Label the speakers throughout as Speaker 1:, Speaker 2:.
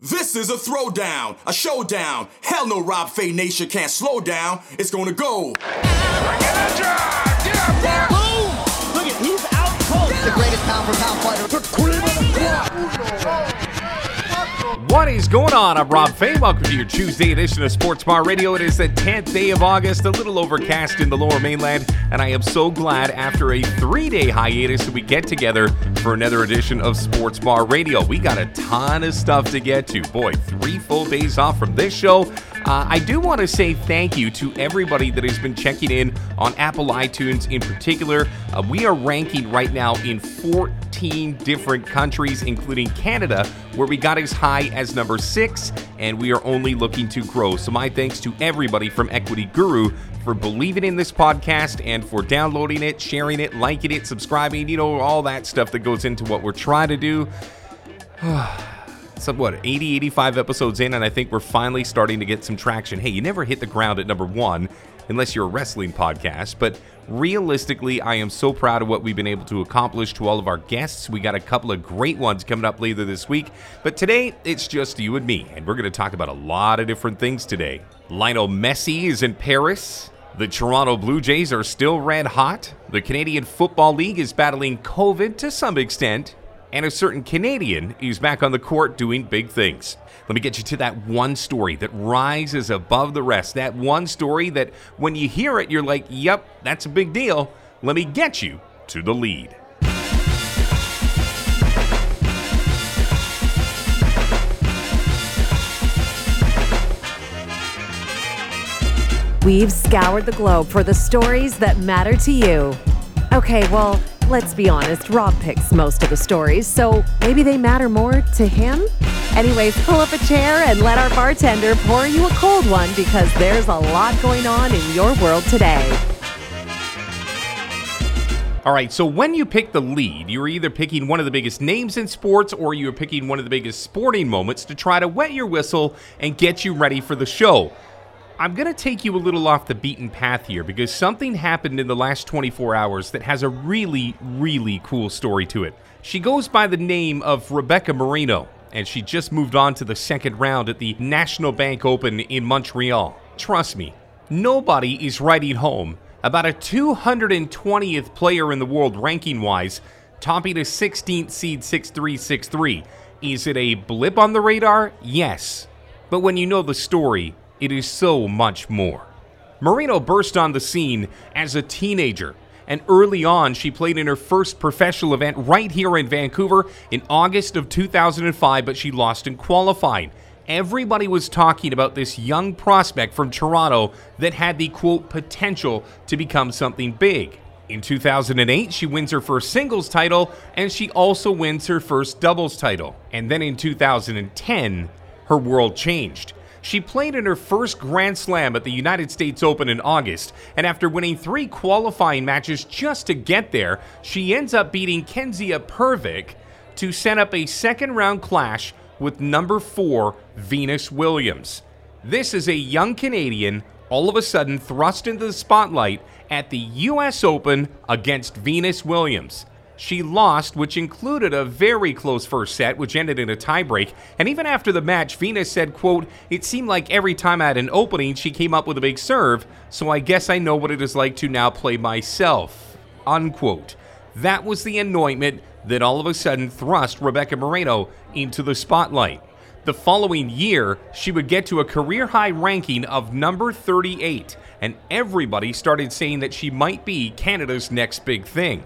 Speaker 1: This is a throwdown, a showdown. Hell no, Rob Fay Nation can't slow down. It's gonna go.
Speaker 2: Boom! Look at he's out cold.
Speaker 3: The greatest pound for pound fighter.
Speaker 2: The cream of the crop.
Speaker 4: What is going on? I'm Rob Fay. Welcome to your Tuesday edition of Sports Bar Radio. It is the 10th day of August, a little overcast in the lower mainland, and I am so glad after a three day hiatus that we get together for another edition of Sports Bar Radio. We got a ton of stuff to get to. Boy, three full days off from this show. Uh, I do want to say thank you to everybody that has been checking in on Apple iTunes in particular. Uh, we are ranking right now in 14 different countries, including Canada, where we got as high as number six, and we are only looking to grow. So, my thanks to everybody from Equity Guru for believing in this podcast and for downloading it, sharing it, liking it, subscribing, you know, all that stuff that goes into what we're trying to do. some what 80 85 episodes in and i think we're finally starting to get some traction. Hey you never hit the ground at number one unless you're a wrestling podcast but realistically i am so proud of what we've been able to accomplish to all of our guests. We got a couple of great ones coming up later this week but today it's just you and me and we're going to talk about a lot of different things today. Lionel messi is in paris. The Toronto Blue Jays are still red hot. The Canadian Football League is battling COVID to some extent and a certain Canadian is back on the court doing big things. Let me get you to that one story that rises above the rest. That one story that when you hear it, you're like, yep, that's a big deal. Let me get you to the lead.
Speaker 5: We've scoured the globe for the stories that matter to you. Okay, well, let's be honest, Rob picks most of the stories, so maybe they matter more to him? Anyways, pull up a chair and let our bartender pour you a cold one because there's a lot going on in your world today.
Speaker 4: All right, so when you pick the lead, you're either picking one of the biggest names in sports or you're picking one of the biggest sporting moments to try to wet your whistle and get you ready for the show. I'm going to take you a little off the beaten path here because something happened in the last 24 hours that has a really, really cool story to it. She goes by the name of Rebecca Marino, and she just moved on to the second round at the National Bank Open in Montreal. Trust me, nobody is writing home about a 220th player in the world ranking wise, topping a 16th seed 6363. Is it a blip on the radar? Yes. But when you know the story, it is so much more. Marino burst on the scene as a teenager, and early on, she played in her first professional event right here in Vancouver in August of 2005, but she lost in qualifying. Everybody was talking about this young prospect from Toronto that had the quote potential to become something big. In 2008, she wins her first singles title, and she also wins her first doubles title. And then in 2010, her world changed. She played in her first Grand Slam at the United States Open in August, and after winning three qualifying matches just to get there, she ends up beating Ksenia Pervak to set up a second round clash with number four, Venus Williams. This is a young Canadian all of a sudden thrust into the spotlight at the US Open against Venus Williams. She lost, which included a very close first set, which ended in a tiebreak. And even after the match, Venus said, quote, It seemed like every time I had an opening, she came up with a big serve, so I guess I know what it is like to now play myself. Unquote. That was the anointment that all of a sudden thrust Rebecca Marino into the spotlight. The following year, she would get to a career high ranking of number 38, and everybody started saying that she might be Canada's next big thing.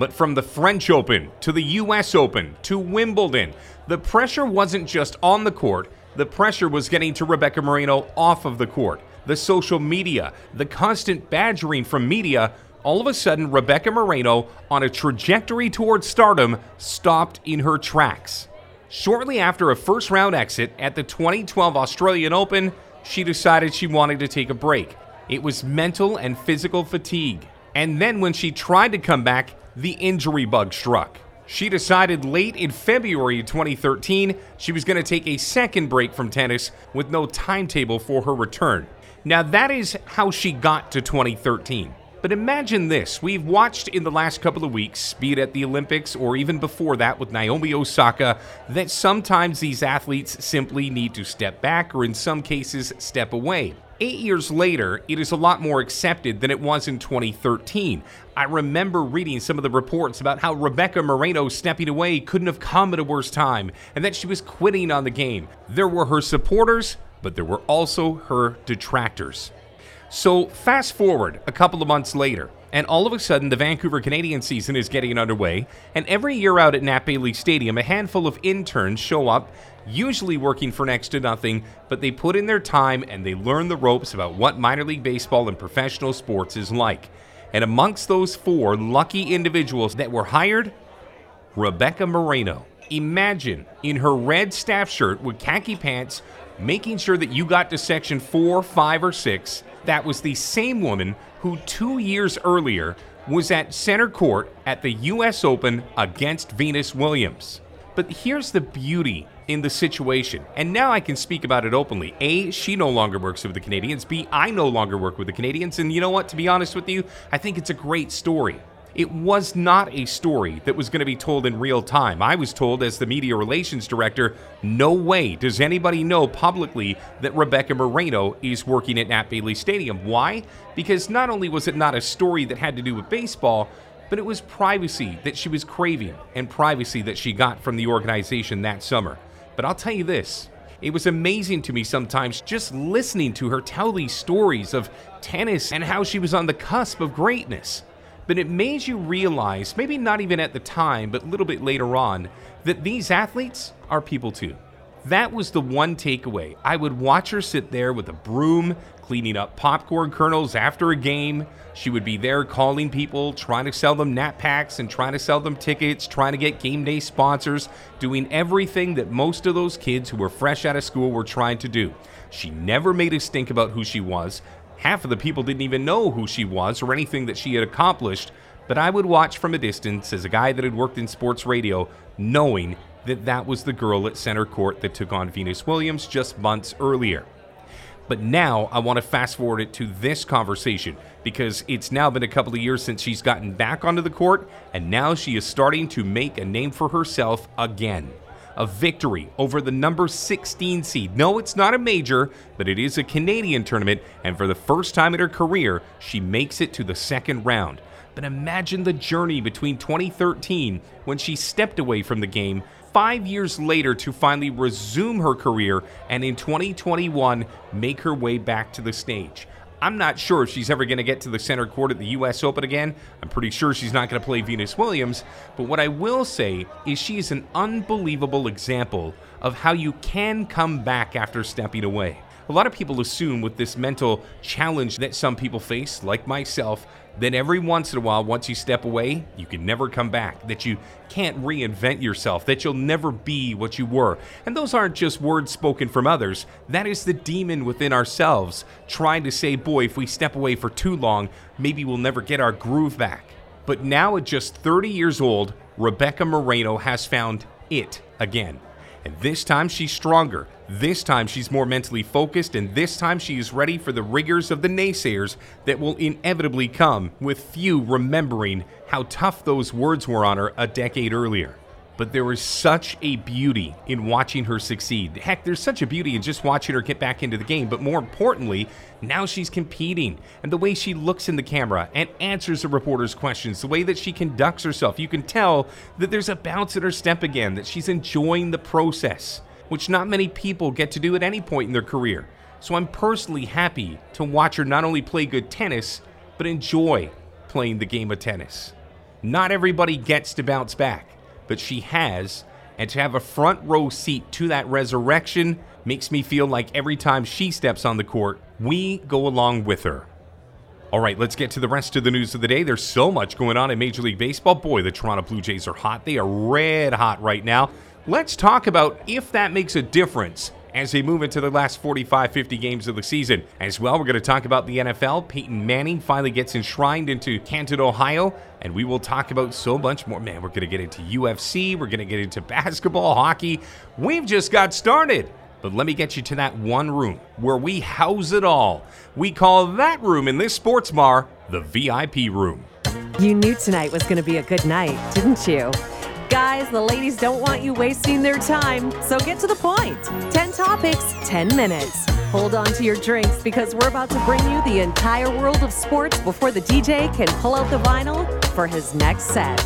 Speaker 4: But from the French Open to the US Open to Wimbledon, the pressure wasn't just on the court, the pressure was getting to Rebecca Marino off of the court. The social media, the constant badgering from media, all of a sudden, Rebecca Marino, on a trajectory towards stardom, stopped in her tracks. Shortly after a first round exit at the 2012 Australian Open, she decided she wanted to take a break. It was mental and physical fatigue. And then when she tried to come back, the injury bug struck. She decided late in February 2013 she was going to take a second break from tennis with no timetable for her return. Now, that is how she got to 2013. But imagine this. We've watched in the last couple of weeks, be it at the Olympics or even before that with Naomi Osaka, that sometimes these athletes simply need to step back or in some cases step away. Eight years later, it is a lot more accepted than it was in 2013. I remember reading some of the reports about how Rebecca Marino stepping away couldn't have come at a worse time and that she was quitting on the game. There were her supporters, but there were also her detractors. So, fast forward a couple of months later, and all of a sudden the Vancouver Canadian season is getting underway, and every year out at Nat Bailey Stadium, a handful of interns show up, usually working for next to nothing, but they put in their time and they learn the ropes about what minor league baseball and professional sports is like. And amongst those four lucky individuals that were hired, Rebecca Marino. Imagine in her red staff shirt with khaki pants, making sure that you got to section four, five, or six that was the same woman who two years earlier was at center court at the U.S. Open against Venus Williams. But here's the beauty in the situation, and now I can speak about it openly. A, she no longer works with the Canadians. B, I no longer work with the Canadians. And you know what? To be honest with you, I think it's a great story. It was not a story that was going to be told in real time. I was told, as the media relations director, no way does anybody know publicly that Rebecca Marino is working at Nat Bailey Stadium. Why? Because not only was it not a story that had to do with baseball, but it was privacy that she was craving and privacy that she got from the organization that summer. But I'll tell you this it was amazing to me sometimes just listening to her tell these stories of tennis and how she was on the cusp of greatness but it made you realize, maybe not even at the time, but a little bit later on, that these athletes are people too. That was the one takeaway. I would watch her sit there with a broom, cleaning up popcorn kernels after a game. She would be there calling people, trying to sell them nap packs and trying to sell them tickets, trying to get game day sponsors, doing everything that most of those kids who were fresh out of school were trying to do. She never made a stink about who she was half of the people didn't even know who she was or anything that she had accomplished, but I would watch from a distance as a guy that had worked in sports radio, knowing that that was the girl at center court that took on Venus Williams just months earlier. But now I want to fast forward it to this conversation because it's now been a couple of years since she's gotten back onto the court, and now she is starting to make a name for herself again a victory over the number 16 seed. No, it's not a major, but it is a Canadian tournament, and for the first time in her career, she makes it to the second round. But imagine the journey between 2013, when she stepped away from the game, five years later to finally resume her career, and in 2021, make her way back to the stage. I'm not sure if she's ever going to get to the center court at the U.S. Open again. I'm pretty sure she's not going to play Venus Williams. But what I will say is she is an unbelievable example of how you can come back after stepping away. A lot of people assume with this mental challenge that some people face, like myself, that every once in a while, once you step away, you can never come back, that you can't reinvent yourself, that you'll never be what you were. And those aren't just words spoken from others, that is the demon within ourselves trying to say, boy, if we step away for too long, maybe we'll never get our groove back. But now, at just 30 years old, Rebecca Marino has found it again. And this time she's stronger. This time she's more mentally focused, and this time she is ready for the rigors of the naysayers that will inevitably come, with few remembering how tough those words were on her a decade earlier but there was such a beauty in watching her succeed. Heck, there's such a beauty in just watching her get back into the game, but more importantly, now she's competing and the way she looks in the camera and answers the reporters' questions, the way that she conducts herself, you can tell that there's a bounce in her step again, that she's enjoying the process, which not many people get to do at any point in their career. So I'm personally happy to watch her not only play good tennis, but enjoy playing the game of tennis. Not everybody gets to bounce back but she has. And to have a front row seat to that resurrection makes me feel like every time she steps on the court, we go along with her. All right, let's get to the rest of the news of the day. There's so much going on in Major League Baseball. Boy, the Toronto Blue Jays are hot. They are red hot right now. Let's talk about if that makes a difference as they move into the last 45 50 games of the season. As well, we're going to talk about the NFL. Peyton Manning finally gets enshrined into Canton, Ohio, and we will talk about so much more. Man, we're going to get into UFC, we're going to get into basketball, hockey. We've just got started. But let me get you to that one room where we house it all. We call that room in this sports bar the VIP room.
Speaker 5: You knew tonight was going to be a good night, didn't you? Guys, the ladies don't want you wasting their time, so get to the point. 10 topics, 10 minutes. Hold on to your drinks because we're about to bring you the entire world of sports before the DJ can pull out the vinyl for his next set.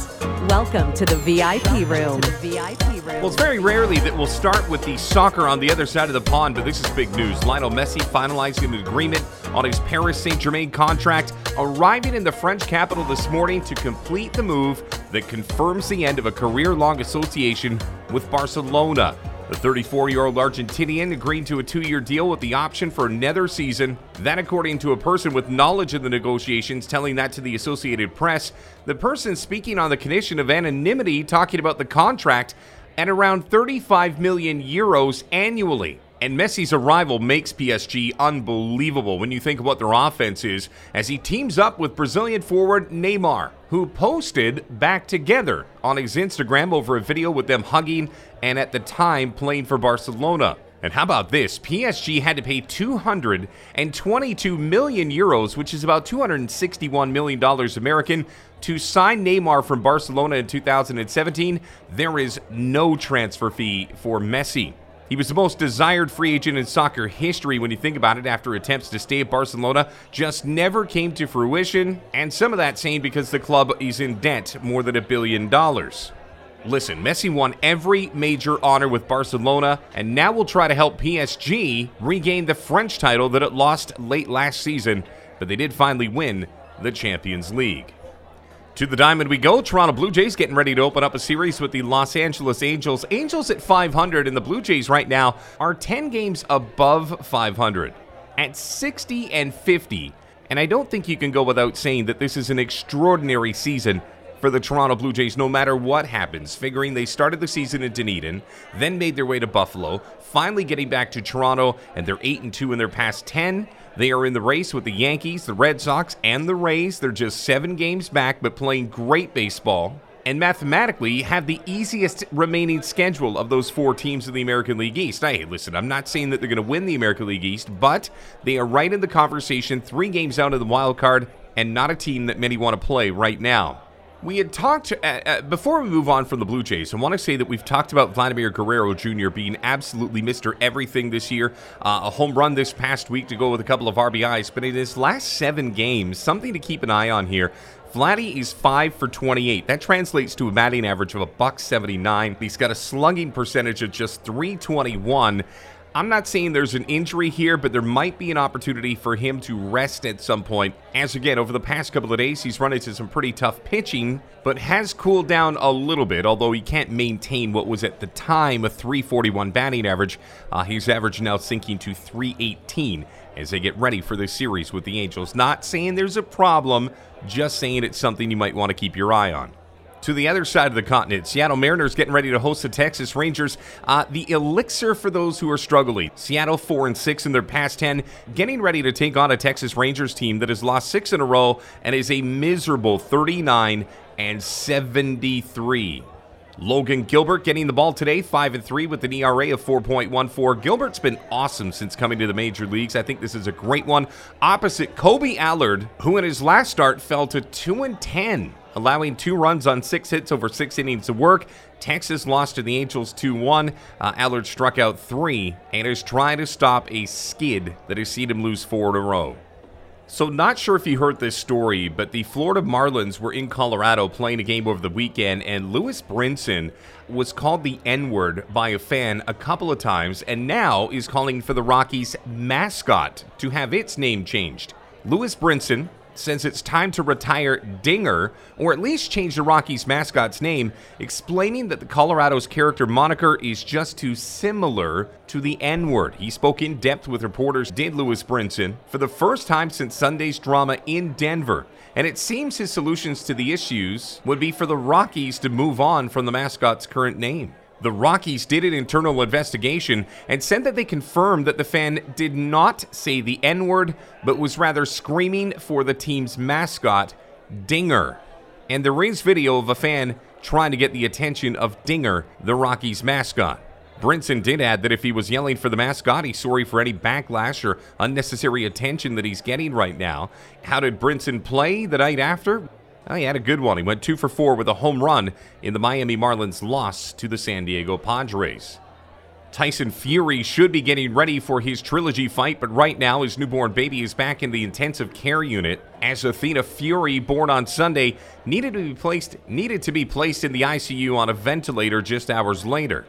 Speaker 5: Welcome to the VIP room. The VIP room.
Speaker 4: Well, it's very rarely that we'll start with the soccer on the other side of the pond, but this is big news. Lionel Messi finalizing an agreement on his Paris Saint Germain contract, arriving in the French capital this morning to complete the move that confirms the end of a career long association with Barcelona. The 34 year old Argentinian agreed to a two year deal with the option for another season. That, according to a person with knowledge of the negotiations, telling that to the Associated Press. The person speaking on the condition of anonymity, talking about the contract at around 35 million euros annually. And Messi's arrival makes PSG unbelievable when you think of what their offense is as he teams up with Brazilian forward Neymar, who posted back together on his Instagram over a video with them hugging and at the time playing for Barcelona. And how about this? PSG had to pay 222 million euros, which is about 261 million dollars American, to sign Neymar from Barcelona in 2017. There is no transfer fee for Messi. He was the most desired free agent in soccer history when you think about it after attempts to stay at Barcelona just never came to fruition, and some of that saying because the club is in debt more than a billion dollars. Listen, Messi won every major honor with Barcelona, and now will try to help PSG regain the French title that it lost late last season, but they did finally win the Champions League. To the diamond we go. Toronto Blue Jays getting ready to open up a series with the Los Angeles Angels. Angels at 500, and the Blue Jays right now are 10 games above 500 at 60 and 50. And I don't think you can go without saying that this is an extraordinary season for the Toronto Blue Jays no matter what happens, figuring they started the season in Dunedin, then made their way to Buffalo, finally getting back to Toronto, and they're 8 and 2 in their past 10. They are in the race with the Yankees, the Red Sox, and the Rays. They're just seven games back, but playing great baseball. And mathematically, have the easiest remaining schedule of those four teams in the American League East. Hey, listen, I'm not saying that they're going to win the American League East, but they are right in the conversation, three games out of the wild card, and not a team that many want to play right now. We had talked uh, uh, before we move on from the Blue Jays. I want to say that we've talked about Vladimir Guerrero Jr. being absolutely Mr. Everything this year. Uh, a home run this past week to go with a couple of RBIs, but in his last seven games, something to keep an eye on here. Vladdy is 5 for 28. That translates to a batting average of a buck 79. He's got a slugging percentage of just 321. I'm not saying there's an injury here, but there might be an opportunity for him to rest at some point. As again, over the past couple of days, he's run into some pretty tough pitching, but has cooled down a little bit, although he can't maintain what was at the time a 341 batting average. Uh, his average now sinking to 318 as they get ready for this series with the Angels. Not saying there's a problem, just saying it's something you might want to keep your eye on. To the other side of the continent, Seattle Mariners getting ready to host the Texas Rangers. Uh, the elixir for those who are struggling. Seattle four and six in their past ten, getting ready to take on a Texas Rangers team that has lost six in a row and is a miserable 39 and 73. Logan Gilbert getting the ball today, 5 and 3 with an ERA of 4.14. Gilbert's been awesome since coming to the major leagues. I think this is a great one. Opposite Kolby Allard, who in his last start fell to 2 and 10 allowing two runs on six hits over six innings of work. Texas lost to the Angels 2 1. Uh, Allard struck out three and is trying to stop a skid that has seen him lose four in a row. So, not sure if you heard this story, but the Florida Marlins were in Colorado playing a game over the weekend, and Lewis Brinson was called the N word by a fan a couple of times, and now is calling for the Rockies' mascot to have its name changed. Lewis Brinson, since it's time to retire Dinger, or at least change the Rockies mascot's name, explaining that the Colorado's character moniker is just too similar to the N word. He spoke in depth with reporters, did Lewis Brinson, for the first time since Sunday's drama in Denver. And it seems his solutions to the issues would be for the Rockies to move on from the mascot's current name. The Rockies did an internal investigation and said that they confirmed that the fan did not say the N word, but was rather screaming for the team's mascot, Dinger. And there is video of a fan trying to get the attention of Dinger, the Rockies mascot. Brinson did add that if he was yelling for the mascot, he's sorry for any backlash or unnecessary attention that he's getting right now. How did Brinson play the night after? Oh, he had a good one. He went two for four with a home run in the Miami Marlins loss to the San Diego Padres. Tyson Fury should be getting ready for his trilogy fight, but right now his newborn baby is back in the intensive care unit as Athena Fury, born on Sunday, needed to be placed needed to be placed in the ICU on a ventilator just hours later.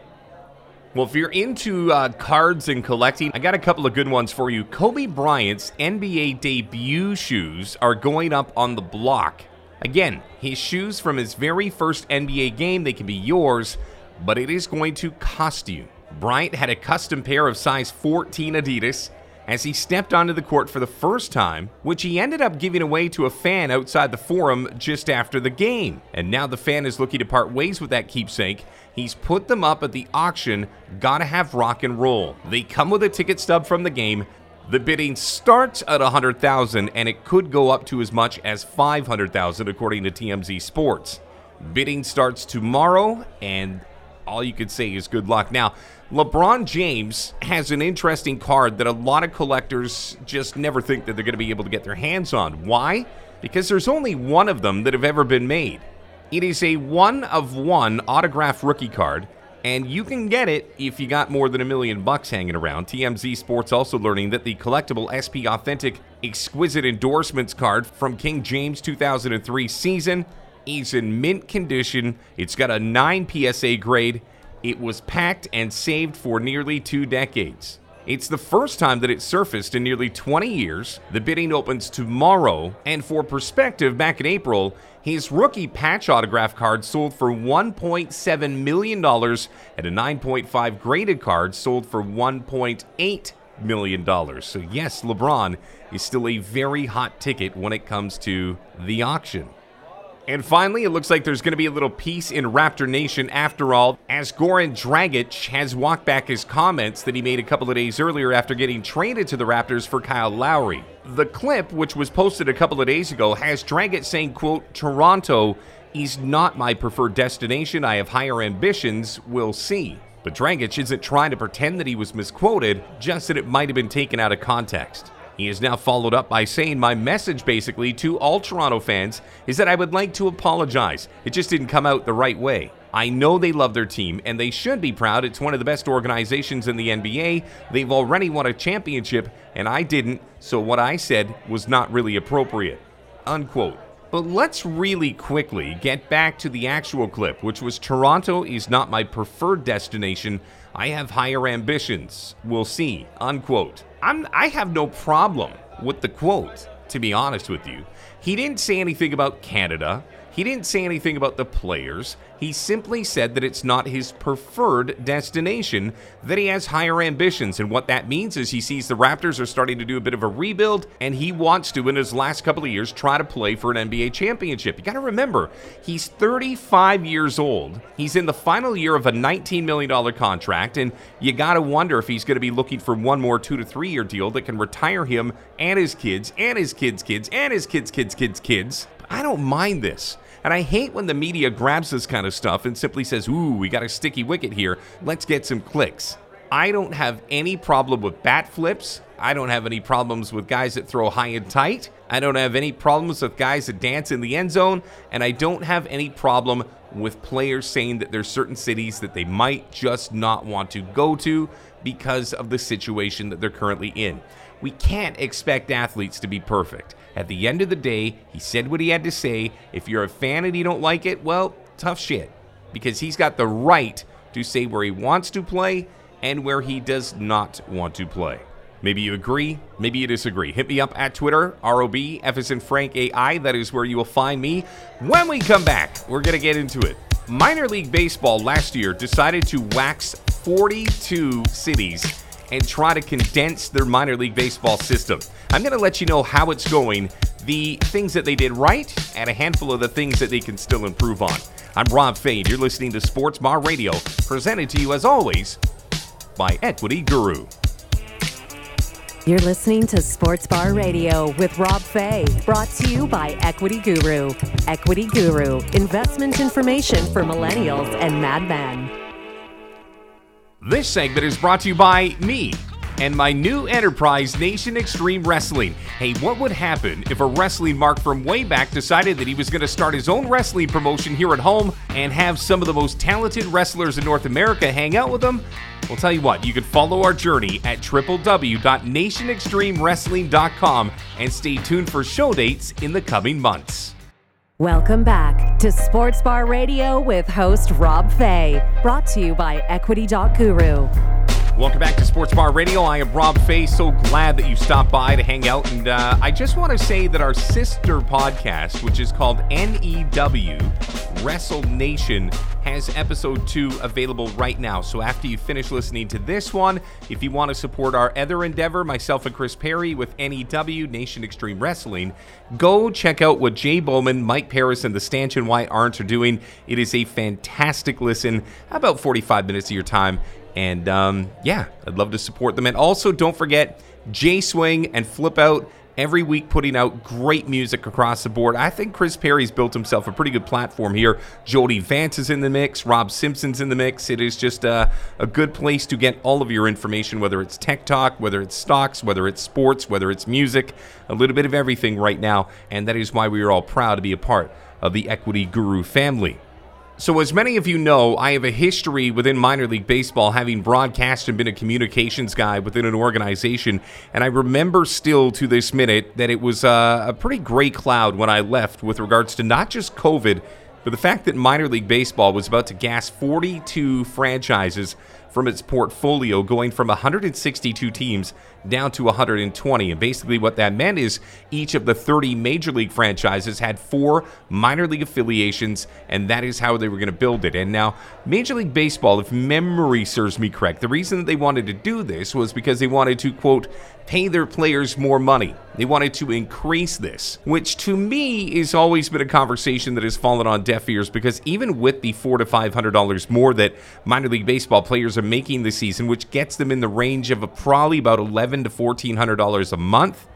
Speaker 4: Well, if you're into uh, cards and collecting, I got a couple of good ones for you. Kobe Bryant's NBA debut shoes are going up on the block. Again, his shoes from his very first NBA game, they can be yours, but it is going to cost you. Bryant had a custom pair of size 14 Adidas as he stepped onto the court for the first time, which he ended up giving away to a fan outside the forum just after the game. And now the fan is looking to part ways with that keepsake. He's put them up at the auction. Gotta have rock and roll. They come with a ticket stub from the game. The bidding starts at 100,000 and it could go up to as much as 500,000 according to TMZ Sports. Bidding starts tomorrow and all you could say is good luck. Now, LeBron James has an interesting card that a lot of collectors just never think that they're going to be able to get their hands on. Why? Because there's only one of them that have ever been made. It is a one of one autograph rookie card, and you can get it if you got more than a million bucks hanging around. TMZ Sports also learning that the collectible SP Authentic Exquisite Endorsements card from King James 2003 season is in mint condition. It's got a 9 PSA grade. It was packed and saved for nearly two decades. It's the first time that it surfaced in nearly 20 years. The bidding opens tomorrow, and for perspective, back in April, his rookie patch autograph card sold for $1.7 million, and a 9.5 graded card sold for $1.8 million. So, yes, LeBron is still a very hot ticket when it comes to the auction. And finally, it looks like there's going to be a little peace in Raptor Nation after all, as Goran Dragic has walked back his comments that he made a couple of days earlier after getting traded to the Raptors for Kyle Lowry. The clip, which was posted a couple of days ago, has Dragic saying, quote, Toronto is not my preferred destination. I have higher ambitions. We'll see. But Dragic isn't trying to pretend that he was misquoted, just that it might have been taken out of context. He has now followed up by saying, My message basically to all Toronto fans is that I would like to apologize. It just didn't come out the right way. I know they love their team and they should be proud. It's one of the best organizations in the NBA. They've already won a championship and I didn't, so what I said was not really appropriate. Unquote. But let's really quickly get back to the actual clip, which was Toronto is not my preferred destination. I have higher ambitions. We'll see. Unquote. I'm, I have no problem with the quote, to be honest with you. He didn't say anything about Canada. He didn't say anything about the players. He simply said that it's not his preferred destination, that he has higher ambitions. And what that means is he sees the Raptors are starting to do a bit of a rebuild, and he wants to, in his last couple of years, try to play for an NBA championship. You got to remember, he's 35 years old. He's in the final year of a $19 million contract, and you got to wonder if he's going to be looking for one more two to three year deal that can retire him and his kids, and his kids' kids, and his kids' kids' kids' kids. I don't mind this. And I hate when the media grabs this kind of stuff and simply says, ooh, we got a sticky wicket here. Let's get some clicks. I don't have any problem with bat flips. I don't have any problems with guys that throw high and tight. I don't have any problems with guys that dance in the end zone. And I don't have any problem with players saying that there's certain cities that they might just not want to go to because of the situation that they're currently in. We can't expect athletes to be perfect. At the end of the day, he said what he had to say. If you're a fan and you don't like it, well, tough shit. Because he's got the right to say where he wants to play and where he does not want to play. Maybe you agree, maybe you disagree. Hit me up at Twitter, ROB, Frank AI. That is where you will find me. When we come back, we're going to get into it. Minor League Baseball last year decided to wax 42 cities and try to condense their minor league baseball system. I'm going to let you know how it's going, the things that they did right, and a handful of the things that they can still improve on. I'm Rob Fay. You're listening to Sports Bar Radio, presented to you as always by Equity Guru.
Speaker 5: You're listening to Sports Bar Radio with Rob Fay, brought to you by Equity Guru. Equity Guru, investment information for millennials and madmen.
Speaker 4: This segment is brought to you by me and my new enterprise, Nation Extreme Wrestling. Hey, what would happen if a wrestling mark from way back decided that he was going to start his own wrestling promotion here at home and have some of the most talented wrestlers in North America hang out with him? We'll tell you what, you can follow our journey at www.nationextremewrestling.com and stay tuned for show dates in the coming months.
Speaker 5: Welcome back to Sports Bar Radio with host Rob Fay, brought to you by Equity Guru.
Speaker 4: Welcome back to Sports Bar Radio. I am Rob Fay. So glad that you stopped by to hang out. And uh, I just want to say that our sister podcast, which is called NEW Wrestle Nation, has episode two available right now. So after you finish listening to this one, if you want to support our other endeavor, myself and Chris Parry with NEW Nation Extreme Wrestling, go check out what Jay Bowman, Mike Paris, and the Stanchion White Arndt are doing. It is a fantastic listen, about 45 minutes of your time. And um, yeah, I'd love to support them. And also, don't forget J Swing and Flip Out every week putting out great music across the board. I think Chris Parry's built himself a pretty good platform here. Jody Vance is in the mix, Rob Simpson's in the mix. It is just a, a good place to get all of your information, whether it's tech talk, whether it's stocks, whether it's sports, whether it's music, a little bit of everything right now. And that is why we are all proud to be a part of the Equity Guru family. So, as many of you know, I have a history within minor league baseball, having broadcast and been a communications guy within an organization. And I remember still to this minute that it was uh, a pretty gray cloud when I left with regards to not just COVID, but the fact that minor league baseball was about to gas 42 franchises from its portfolio, going from 162 teams down to 120. And basically, what that meant is each of the 30 major league franchises had four minor league affiliations, and that is how they were going to build it. And now, Major League Baseball, if memory serves me correct, the reason that they wanted to do this was because they wanted to, quote, pay their players more money. They wanted to increase this, which to me has always been a conversation that has fallen on deaf ears because even with the four to five hundred dollars more that minor league baseball players are making this season, which gets them in the range of probably about eleven to fourteen hundred dollars a month,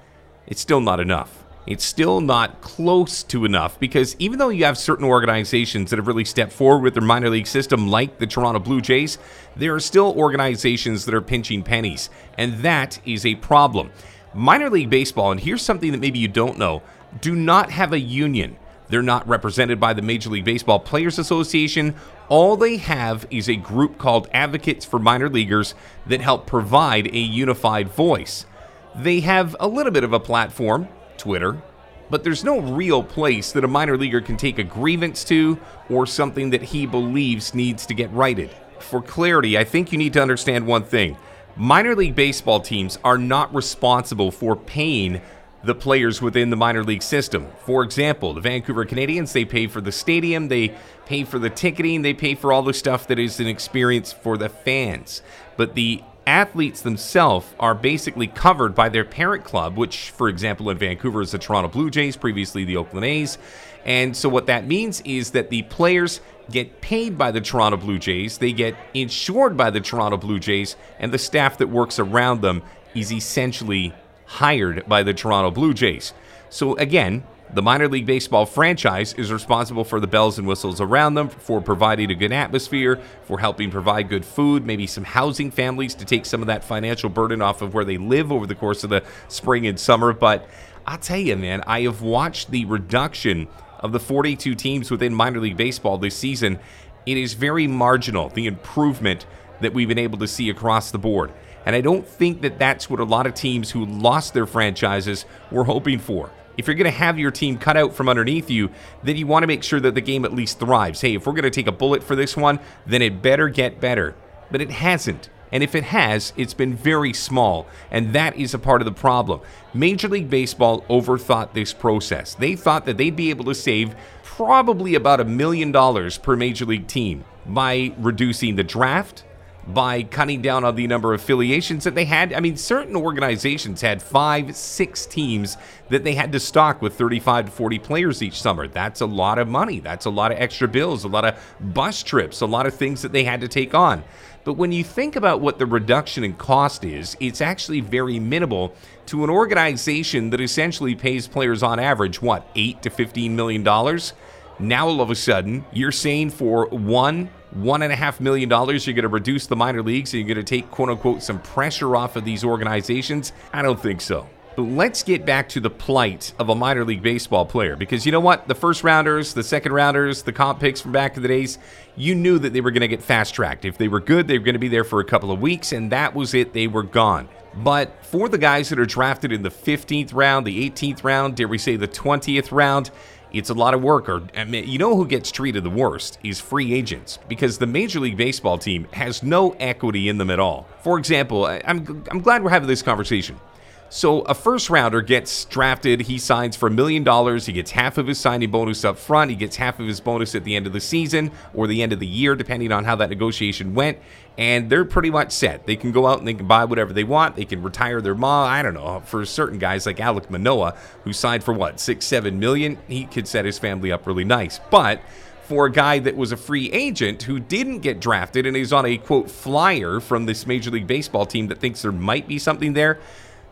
Speaker 4: it's still not enough. It's still not close to enough because even though you have certain organizations that have really stepped forward with their minor league system, like the Toronto Blue Jays, there are still organizations that are pinching pennies, and that is a problem. Minor League Baseball, and here's something that maybe you don't know, do not have a union. They're not represented by the Major League Baseball Players Association. All they have is a group called Advocates for Minor Leaguers that help provide a unified voice. They have a little bit of a platform, Twitter, but there's no real place that a minor leaguer can take a grievance to or something that he believes needs to get righted. For clarity, I think you need to understand one thing minor league baseball teams are not responsible for paying the players within the minor league system. For example, the Vancouver Canadians, they pay for the stadium, they pay for the ticketing, they pay for all the stuff that is an experience for the fans. But the athletes themselves are basically covered by their parent club, which, for example, in Vancouver is the Toronto Blue Jays, previously the Oakland A's. And so, what that means is that the players get paid by the Toronto Blue Jays, they get insured by the Toronto Blue Jays, and the staff that works around them is essentially hired by the Toronto Blue Jays. So, again, the minor league baseball franchise is responsible for the bells and whistles around them, for providing a good atmosphere, for helping provide good food, maybe some housing families to take some of that financial burden off of where they live over the course of the spring and summer. But I'll tell you, man, I have watched the reduction of the 42 teams within minor league baseball this season. It is very marginal, the improvement that we've been able to see across the board. And I don't think that that's what a lot of teams who lost their franchises were hoping for if you're going to have your team cut out from underneath you, then you want to make sure that the game at least thrives. Hey, if we're going to take a bullet for this one, then it better get better. But it hasn't. And if it has, it's been very small. And that is a part of the problem. Major League Baseball overthought this process. They thought that they'd be able to save probably about a million dollars per major league team by reducing the draft, by cutting down on the number of affiliations that they had. I mean, certain organizations had five, six teams that they had to stock with 35 to 40 players each summer. That's a lot of money. That's a lot of extra bills, a lot of bus trips, a lot of things that they had to take on. But when you think about what the reduction in cost is, it's actually very minimal to an organization that essentially pays players on average, what, 8 to 15 million dollars? Now all of a sudden, you're saying for one one and a half million dollars. You're going to reduce the minor leagues and you're going to take quote unquote some pressure off of these organizations. I don't think so. But let's get back to the plight of a minor league baseball player because you know what? The first rounders, the second rounders, the comp picks from back in the days, you knew that they were going to get fast tracked. If they were good, they were going to be there for a couple of weeks, and that was it. They were gone. But for the guys that are drafted in the 15th round, the 18th round, dare we say the 20th round, it's a lot of work. Or I mean, you know who gets treated the worst is free agents because the Major League Baseball team has no equity in them at all. For example, I'm I'm glad we're having this conversation. So a first rounder gets drafted. He signs for a million dollars. He gets half of his signing bonus up front. He gets half of his bonus at the end of the season or the end of the year, depending on how that negotiation went. And they're pretty much set. They can go out and they can buy whatever they want. They can retire their mom. I don't know. For certain guys like Alek Manoah, who signed for what six, seven million, he could set his family up really nice. But for a guy that was a free agent who didn't get drafted and is on a quote flyer from this Major League Baseball team that thinks there might be something there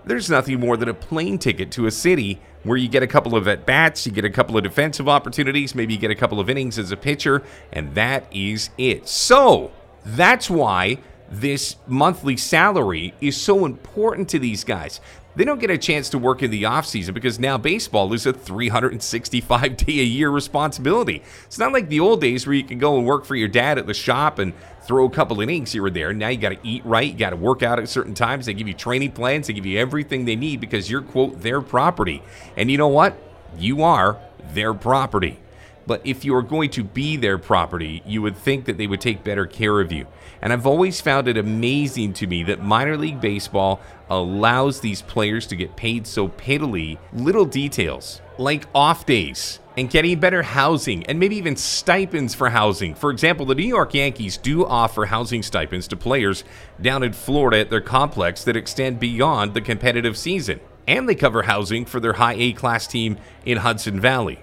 Speaker 4: there's nothing more than a plane ticket to a city where you get a couple of at bats, you get a couple of defensive opportunities, maybe you get a couple of innings as a pitcher, and that is it. So that's why this monthly salary is so important to these guys. They don't get a chance to work in the offseason because now baseball is a 365 day a year responsibility. It's not like the old days where you can go and work for your dad at the shop and throw a couple innings here or there. Now you got to eat right, you got to work out at certain times. They give you training plans, they give you everything they need because you're, quote, their property. And you know what? You are their property. But if you are going to be their property, you would think that they would take better care of you. And I've always found it amazing to me that minor league baseball allows these players to get paid so piddly little details like off days and getting better housing and maybe even stipends for housing. For example, the New York Yankees do offer housing stipends to players down in Florida at their complex that extend beyond the competitive season. And they cover housing for their high A class team in Hudson Valley.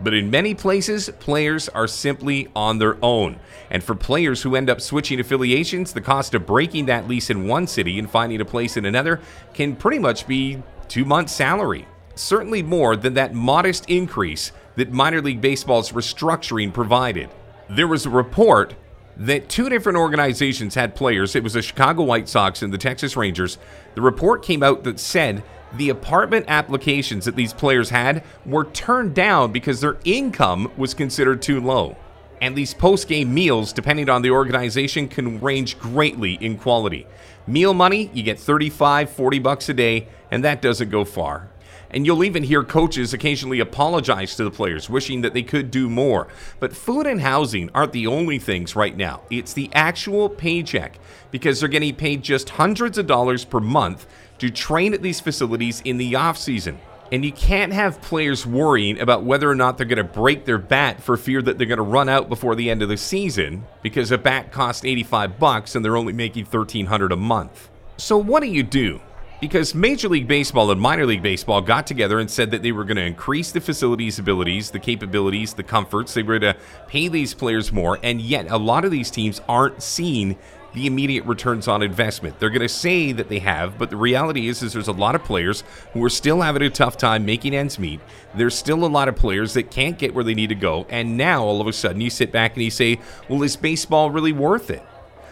Speaker 4: But in many places, players are simply on their own. And for players who end up switching affiliations, the cost of breaking that lease in one city and finding a place in another can pretty much be two months' salary. Certainly more than that modest increase that minor league baseball's restructuring provided. There was a report that two different organizations had players. It was the Chicago White Sox and the Texas Rangers. The report came out that said the apartment applications that these players had were turned down because their income was considered too low. And these post game meals, depending on the organization, can range greatly in quality. Meal money, you get 35, 40 bucks a day, and that doesn't go far. And you'll even hear coaches occasionally apologize to the players, wishing that they could do more. But food and housing aren't the only things right now. It's the actual paycheck because they're getting paid just hundreds of dollars per month to train at these facilities in the off season. And you can't have players worrying about whether or not they're going to break their bat for fear that they're going to run out before the end of the season because a bat costs 85 bucks and they're only making 1300 a month. So what do you do? Because Major League Baseball and Minor League Baseball got together and said that they were going to increase the facilities' abilities, the capabilities, the comforts. They were going to pay these players more, and yet a lot of these teams aren't seeing the immediate returns on investment. They're going to say that they have, but the reality is, is there's a lot of players who are still having a tough time making ends meet. There's still a lot of players that can't get where they need to go, and now all of a sudden you sit back and you say, well, is baseball really worth it?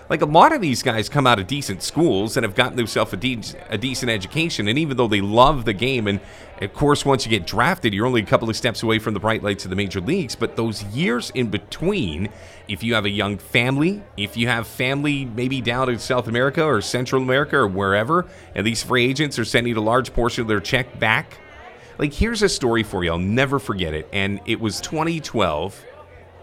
Speaker 4: Like a lot of these guys come out of decent schools and have gotten themselves a, de- a decent education, and even though they love the game, and of course, once you get drafted, you're only a couple of steps away from the bright lights of the major leagues. But those years in between, if you have a young family, if you have family maybe down in South America or Central America or wherever, and these free agents are sending a large portion of their check back. Like, here's a story for you. I'll never forget it. And it was 2012,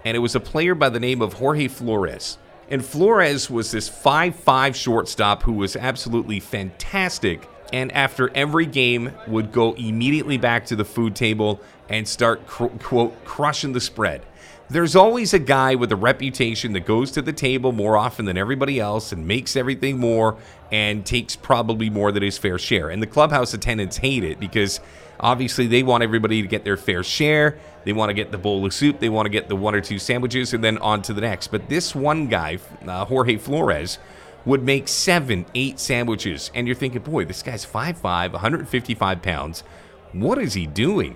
Speaker 4: and it was a player by the name of Jorge Flores. And Flores was this 5'5 shortstop who was absolutely fantastic. And after every game, would go immediately back to the food table and start, quote, crushing the spread. There's always a guy with a reputation that goes to the table more often than everybody else and makes everything more and takes probably more than his fair share. And the clubhouse attendants hate it because obviously they want everybody to get their fair share. They want to get the bowl of soup, they want to get the one or two sandwiches, and then on to the next. But this one guy, uh, Jorge Flores, would make seven, eight sandwiches. And you're thinking, boy, this guy's 5'5, 155 pounds. What is he doing?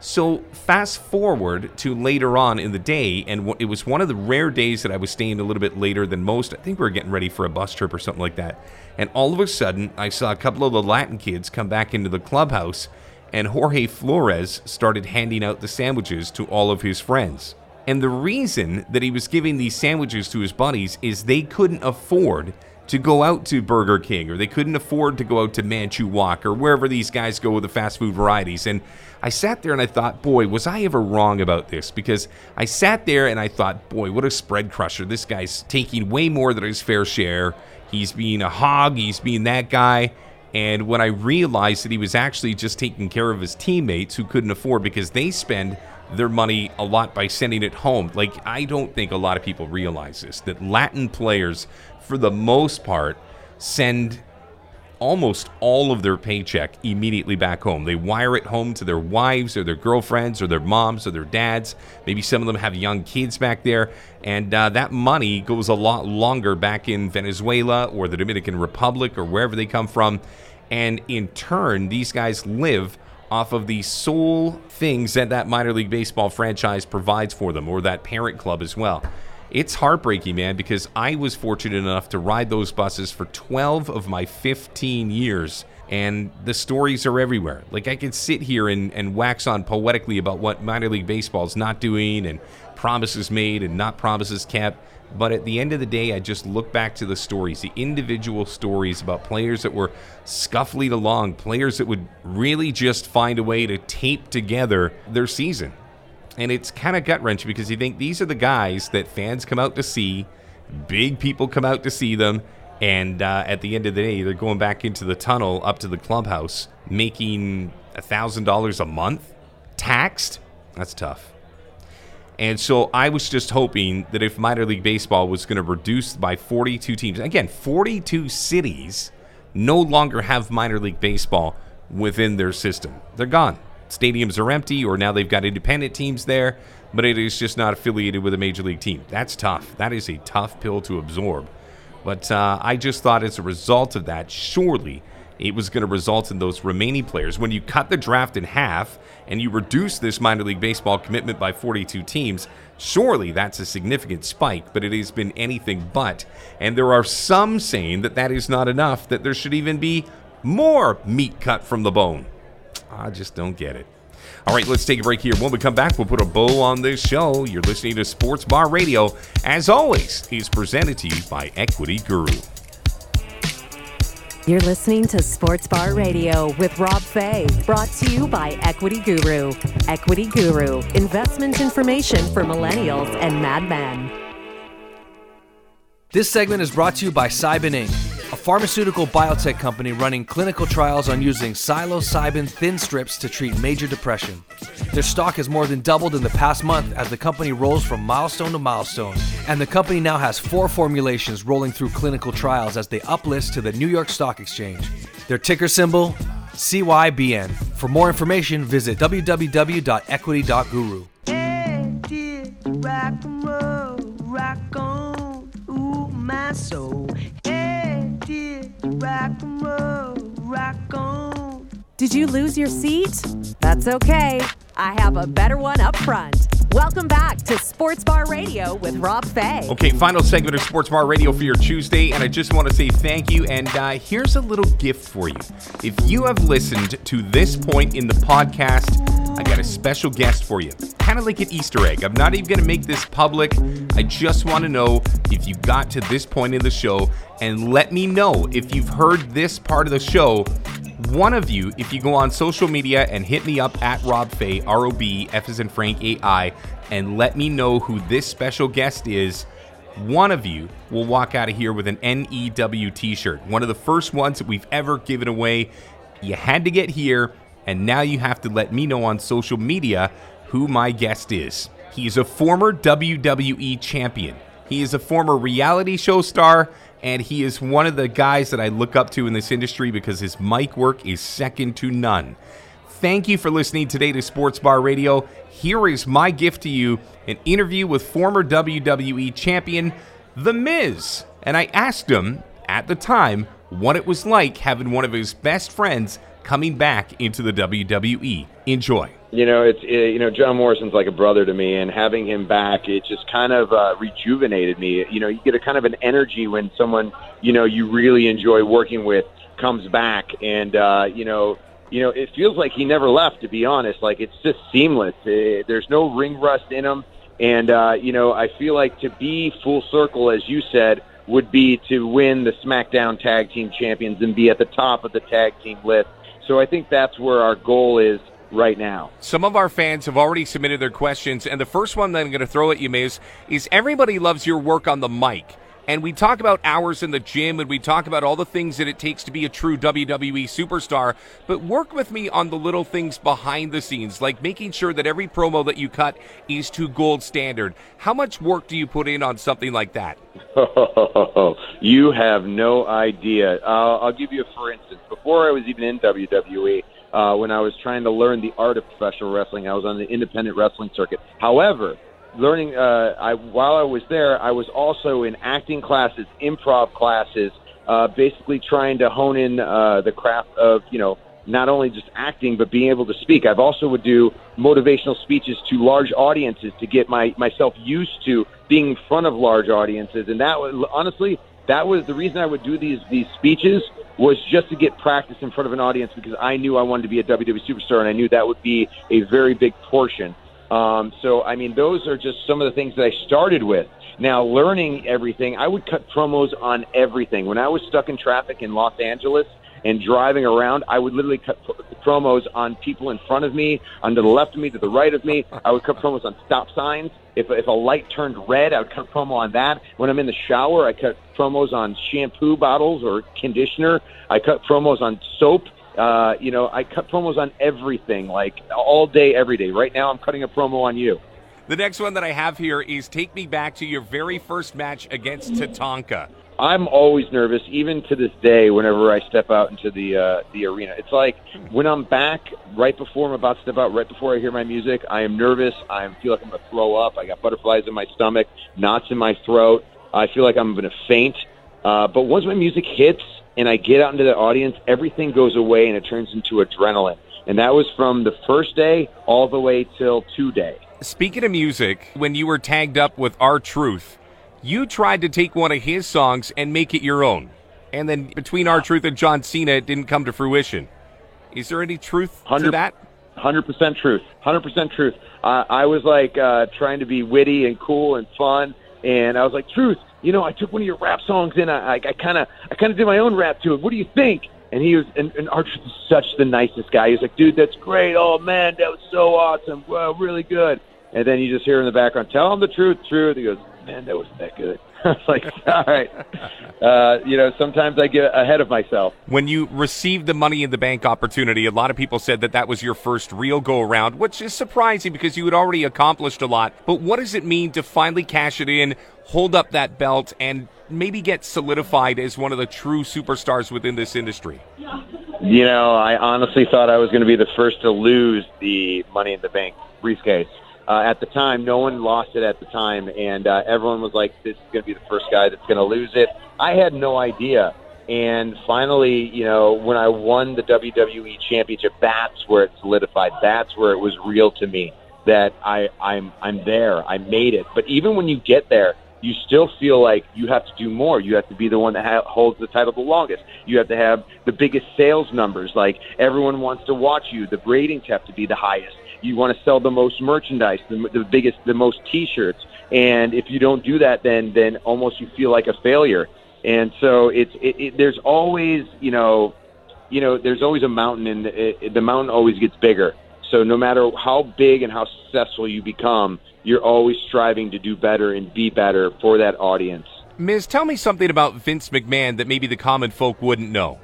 Speaker 4: So fast forward to later on in the day, and it was one of the rare days that I was staying a little bit later than most. I think we were getting ready for a bus trip or something like that. And all of a sudden, I saw a couple of the Latin kids come back into the clubhouse, and Jorge Flores started handing out the sandwiches to all of his friends. And the reason that he was giving these sandwiches to his buddies is they couldn't afford to go out to Burger King or they couldn't afford to go out to Manchu Wok or wherever these guys go with the fast food varieties. And I sat there and I thought, boy, was I ever wrong about this? Because I sat there and I thought, boy, what a spread crusher. This guy's taking way more than his fair share. He's being a hog, he's being that guy. And when I realized that he was actually just taking care of his teammates who couldn't afford because they spend their money a lot by sending it home. Like, I don't think a lot of people realize this that Latin players, for the most part, send almost all of their paycheck immediately back home. They wire it home to their wives or their girlfriends or their moms or their dads. Maybe some of them have young kids back there. And uh, that money goes a lot longer back in Venezuela or the Dominican Republic or wherever they come from. And in turn, these guys live off of the sole things that that minor league baseball franchise provides for them or that parent club as well. It's heartbreaking, man, because I was fortunate enough to ride those buses for 12 of my 15 years. And the stories are everywhere. Like, I could sit here and, and wax on poetically about what minor league baseball is not doing and promises made and not promises kept. But at the end of the day, I just look back to the stories, the individual stories about players that were scuffling along, players that would really just find a way to tape together their season. And it's kind of gut wrenching because you think these are the guys that fans come out to see, big people come out to see them, and uh, at the end of the day, they're going back into the tunnel up to the clubhouse making $1,000 a month taxed. That's tough. And so I was just hoping that if minor league baseball was going to reduce by 42 teams, again, 42 cities no longer have minor league baseball within their system. They're gone. Stadiums are empty, or now they've got independent teams there, but it is just not affiliated with a major league team. That's tough. That is a tough pill to absorb. But uh, I just thought as a result of that, surely it was going to result in those remaining players. When you cut the draft in half and you reduce this minor league baseball commitment by 42 teams, surely that's a significant spike, but it has been anything but. And there are some saying that that is not enough, that there should even be more meat cut from the bone. I just don't get it. All right, let's take a break here. When we come back, we'll put a bow on this show. You're listening to Sports Bar Radio. As always, is presented to you by Equity Guru.
Speaker 5: You're listening to Sports Bar Radio with Rob Fay, brought to you by Equity Guru. Equity Guru, investment information for millennials and madmen.
Speaker 3: This segment is brought to you by Cybin Inc., a pharmaceutical biotech company running clinical trials on using psilocybin thin strips to treat major depression. Their stock has more than doubled in the past month as the company rolls from milestone to milestone, and the company now has four formulations rolling through clinical trials as they uplist to the New York Stock Exchange. Their ticker symbol CYBN. For more information, visit www.equity.guru.
Speaker 6: Hey, dear, rock roll, rock on, ooh, my soul. Hey, dear, rock and roll, rock on.
Speaker 5: Did you lose your seat? That's okay. I have a better one up front. Welcome back to Sports Bar Radio with Rob Fay.
Speaker 4: Okay, final segment of Sports Bar Radio for your Tuesday, and I just want to say thank you. And uh, here's a little gift for you. If you have listened to this point in the podcast, I got a special guest for you. Kind of like an Easter egg. I'm not even going to make this public. I just want to know if you got to this point in the show, and let me know if you've heard this part of the show one of you, if you go on social media and hit me up at Rob Fay, R O B F as in Frank A I, and let me know who this special guest is, one of you will walk out of here with an NEW t shirt. One of the first ones that we've ever given away. You had to get here, and now you have to let me know on social media who my guest is. He is a former WWE champion. He is a former reality show star, and he is one of the guys that I look up to in this industry because his mic work is second to none. Thank you for listening today to Sports Bar Radio. Here is my gift to you an interview with former WWE champion, The Miz. And I asked him at the time what it was like having one of his best friends coming back into the WWE. Enjoy.
Speaker 7: You know, it's it, you know John Morrison's like a brother to me, and having him back, it just kind of uh, rejuvenated me. You know, you get a kind of an energy when someone you know you really enjoy working with comes back, and uh, you know, you know, it feels like he never left. To be honest, like it's just seamless. Uh there's no ring rust in him, and uh, you know, I feel like to be full circle, as you said, would be to win the SmackDown Tag Team Champions and be at the top of the tag team list. So I think that's where our goal is right now.
Speaker 4: Some of our fans have already submitted their questions, and the first one that I'm going to throw at you, Miz, is everybody loves your work on the mic. And we talk about hours in the gym and we talk about all the things that it takes to be a true WWE superstar. But work with me on the little things behind the scenes, like making sure that every promo that you cut is to gold standard. How much work do you put in on something like that?
Speaker 7: you have no idea. Uh, I'll give you a for instance. Before I was even in WWE, uh, when I was trying to learn the art of professional wrestling, I was on the independent wrestling circuit. However, learning uh, I, while I was there, I was also in acting classes, improv classes, uh, basically trying to hone in uh, the craft of you know not only just acting but being able to speak. I've also would do motivational speeches to large audiences to get my myself used to being in front of large audiences, and that was honestly that was the reason I would do these these speeches was just to get practice in front of an audience because I knew I wanted to be a WWE superstar and I knew that would be a very big portion. Um, so, I mean, those are just some of the things that I started with. Now, learning everything, I would cut promos on everything. When I was stuck in traffic in Los Angeles and driving around, I would literally cut pr- promos on people in front of me, on the left of me, to the right of me. I would cut promos on stop signs. If, if a light turned red, I would cut promo on that. When I'm in the shower, I cut promos on shampoo bottles or conditioner. I cut promos on soap. Uh, you know, I cut promos on everything, like all day, every day. Right now, I'm cutting a promo on you.
Speaker 4: The next one that I have here is take me back to your very first match against Tatanka.
Speaker 7: I'm always nervous, even to this day. Whenever I step out into the uh, the arena, it's like when I'm back, right before I'm about to step out, right before I hear my music, I am nervous. I feel like I'm gonna throw up. I got butterflies in my stomach, knots in my throat. I feel like I'm gonna faint. Uh, but once my music hits and I get out into the audience, everything goes away and it turns into adrenaline. And that was from the first day all the way till today.
Speaker 4: Speaking of music, when you were tagged up with R-Truth, you tried to take one of his songs and make it your own. And then between R-Truth and John Cena, it didn't come to fruition. Is there any truth to that?
Speaker 7: Hundred percent truth. Hundred percent truth. Uh, I was like uh, trying to be witty and cool and fun, and I was like, "Truth, you know, I took one of your rap songs and I, I kind of, I kind of did my own rap to it. What do you think?" And he was, and, and Archer was such the nicest guy. He was like, "Dude, that's great. Oh man, that was so awesome. Wow, really good." And then you just hear in the background, "Tell him the truth, truth." He goes, "Man, that wasn't that good." I was like, "All right." Uh, you know, sometimes I get ahead of myself.
Speaker 4: When you received the Money in the Bank opportunity, a lot of people said that that was your first real go around, which is surprising because you had already accomplished a lot. But what does it mean to finally cash it in, hold up that belt, and maybe get solidified as one of the true superstars within this industry?
Speaker 7: You know, I honestly thought I was going to be the first to lose the Money in the Bank briefcase. Uh, at the time, no one lost it at the time, and uh, everyone was like, "This is going to be the first guy that's going to lose it." I had no idea, and finally, you know, when I won the WWE Championship, that's where it solidified. That's where it was real to me that I, I'm I'm there. I made it. But even when you get there, you still feel like you have to do more. You have to be the one that ha- holds the title the longest. You have to have the biggest sales numbers. Like everyone wants to watch you. The ratings have to be the highest. You want to sell the most merchandise, the, the biggest, the most T-shirts. And if you don't do that, then then almost you feel like a failure. And so it's it, it, there's always you know you know there's always a mountain, and the mountain always gets bigger. So no matter how big and how successful you become, you're always striving to do better and be better for that audience.
Speaker 4: Miz, tell me something about Vince McMahon that maybe the common folk wouldn't know.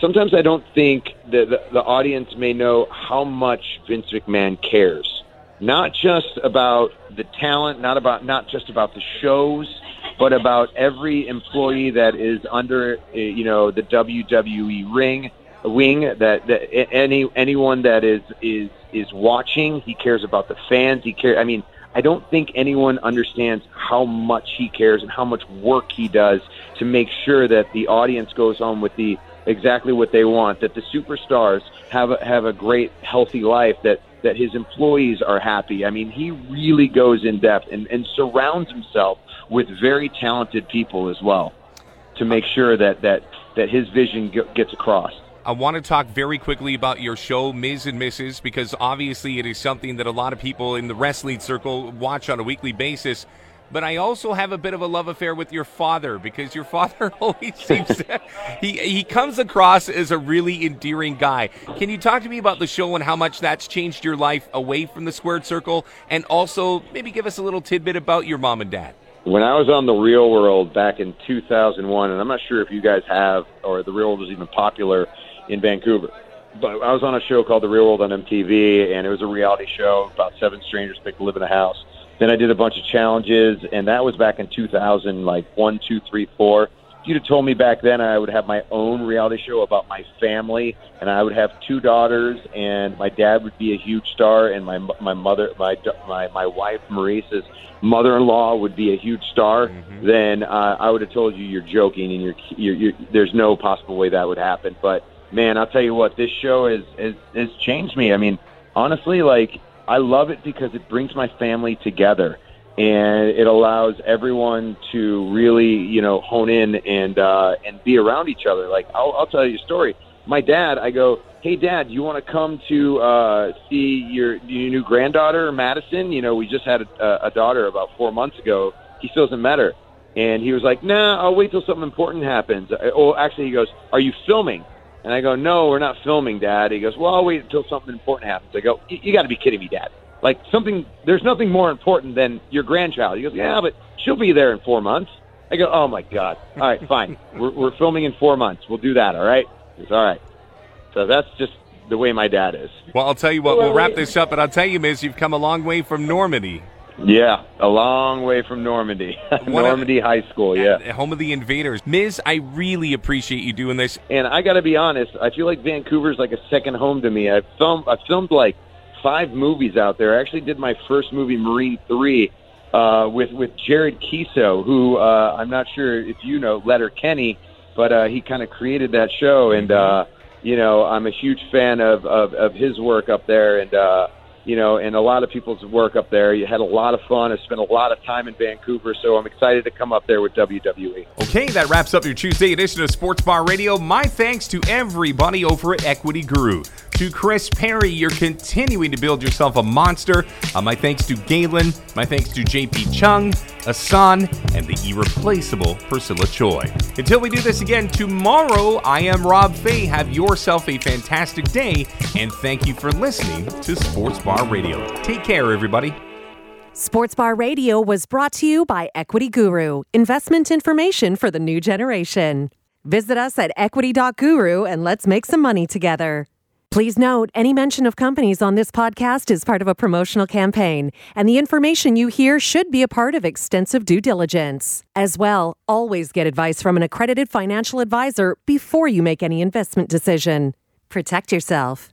Speaker 7: Sometimes I don't think that the, the audience may know how much Vince McMahon cares. Not just about the talent, not about not just about the shows, but about every employee that is under uh, you know the WWE ring wing that, that any anyone that is is is watching he cares about the fans he cares i mean i don't think anyone understands how much he cares and how much work he does to make sure that the audience goes home with the exactly what they want that the superstars have a, have a great healthy life that that his employees are happy. I mean, he really goes in depth and, and surrounds himself with very talented people as well to make sure that that that his vision gets across.
Speaker 4: I want to talk very quickly about your show, Miz and Mrs., because obviously it is something that a lot of people in the wrestling circle watch on a weekly basis. But I also have a bit of a love affair with your father because your father always seems to, he he comes across as a really endearing guy. Can you talk to me about the show and how much that's changed your life away from the squared circle, and also maybe give us a little tidbit about your mom and dad?
Speaker 7: When I was on the Real World back in 2001, and I'm not sure if you guys have or the Real World was even popular in Vancouver. But I was on a show called The Real World on MTV, and it was a reality show about seven strangers picked to live in a house. Then I did a bunch of challenges, and that was back in 2000, like one, two, three, four. If you'd have told me back then I would have my own reality show about my family, and I would have two daughters, and my dad would be a huge star, and my my mother, my my my wife Maryse's mother-in-law would be a huge star, mm-hmm. then uh, I would have told you you're joking, and you're, you're, you're there's no possible way that would happen. But man, I'll tell you what, this show has, has has changed me. I mean, honestly, like I love it because it brings my family together and it allows everyone to really, you know, hone in and uh, and be around each other. Like I'll, I'll tell you a story. My dad, I go, hey dad, you want to come to uh, see your your new granddaughter, Madison? You know, we just had a, a daughter about four months ago. He still hasn't met her, and he was like, nah, I'll wait till something important happens. Oh, actually, he goes, are you filming? And I go, no, we're not filming, Dad. He goes, well, I'll wait until something important happens. I go, you got to be kidding me, Dad. Like something, there's nothing more important than your grandchild. He goes, yeah, but she'll be there in four months. I go, oh my God. All right, fine. we're, we're filming in four months. We'll do that. All right. He goes, all right. So that's just the way my dad is.
Speaker 4: Well, I'll tell you what, we'll wrap this up, but I'll tell you, Miz, you've come a long way from Normandy.
Speaker 7: Yeah, a long way from Normandy. Normandy High School, yeah.
Speaker 4: Home of the Invaders. Miz, I really appreciate you doing this.
Speaker 7: And I got to be honest, I feel like Vancouver's like a second home to me. I've filmed, I've filmed like five movies out there. I actually did my first movie, Marine 3, uh, with, with Jared Keeso, who uh, I'm not sure if you know, Letterkenny, but uh, he kind of created that show. And, uh, you know, I'm a huge fan of, of, of his work up there. And, uh, you know, and a lot of people's work up there. You had a lot of fun. I spent a lot of time in Vancouver, so I'm excited to come up there with WWE.
Speaker 4: Okay, that wraps up your Tuesday edition of Sports Bar Radio. My thanks to everybody over at Equity Guru. To Chris Parry, you're continuing to build yourself a monster. Uh, my thanks to Galen. My thanks to JP Chung, Asan, and the irreplaceable Priscilla Choi. Until we do this again tomorrow, I am Rob Fay. Have yourself a fantastic day, and thank you for listening to Sports Bar Bar Radio. Take care, everybody.
Speaker 5: Sports Bar Radio was brought to you by Equity Guru, investment information for the new generation. Visit us at equity.guru and let's make some money together. Please note, any mention of companies on this podcast is part of a promotional campaign, and the information you hear should be a part of extensive due diligence. As well, always get advice from an accredited financial advisor before you make any investment decision. Protect yourself.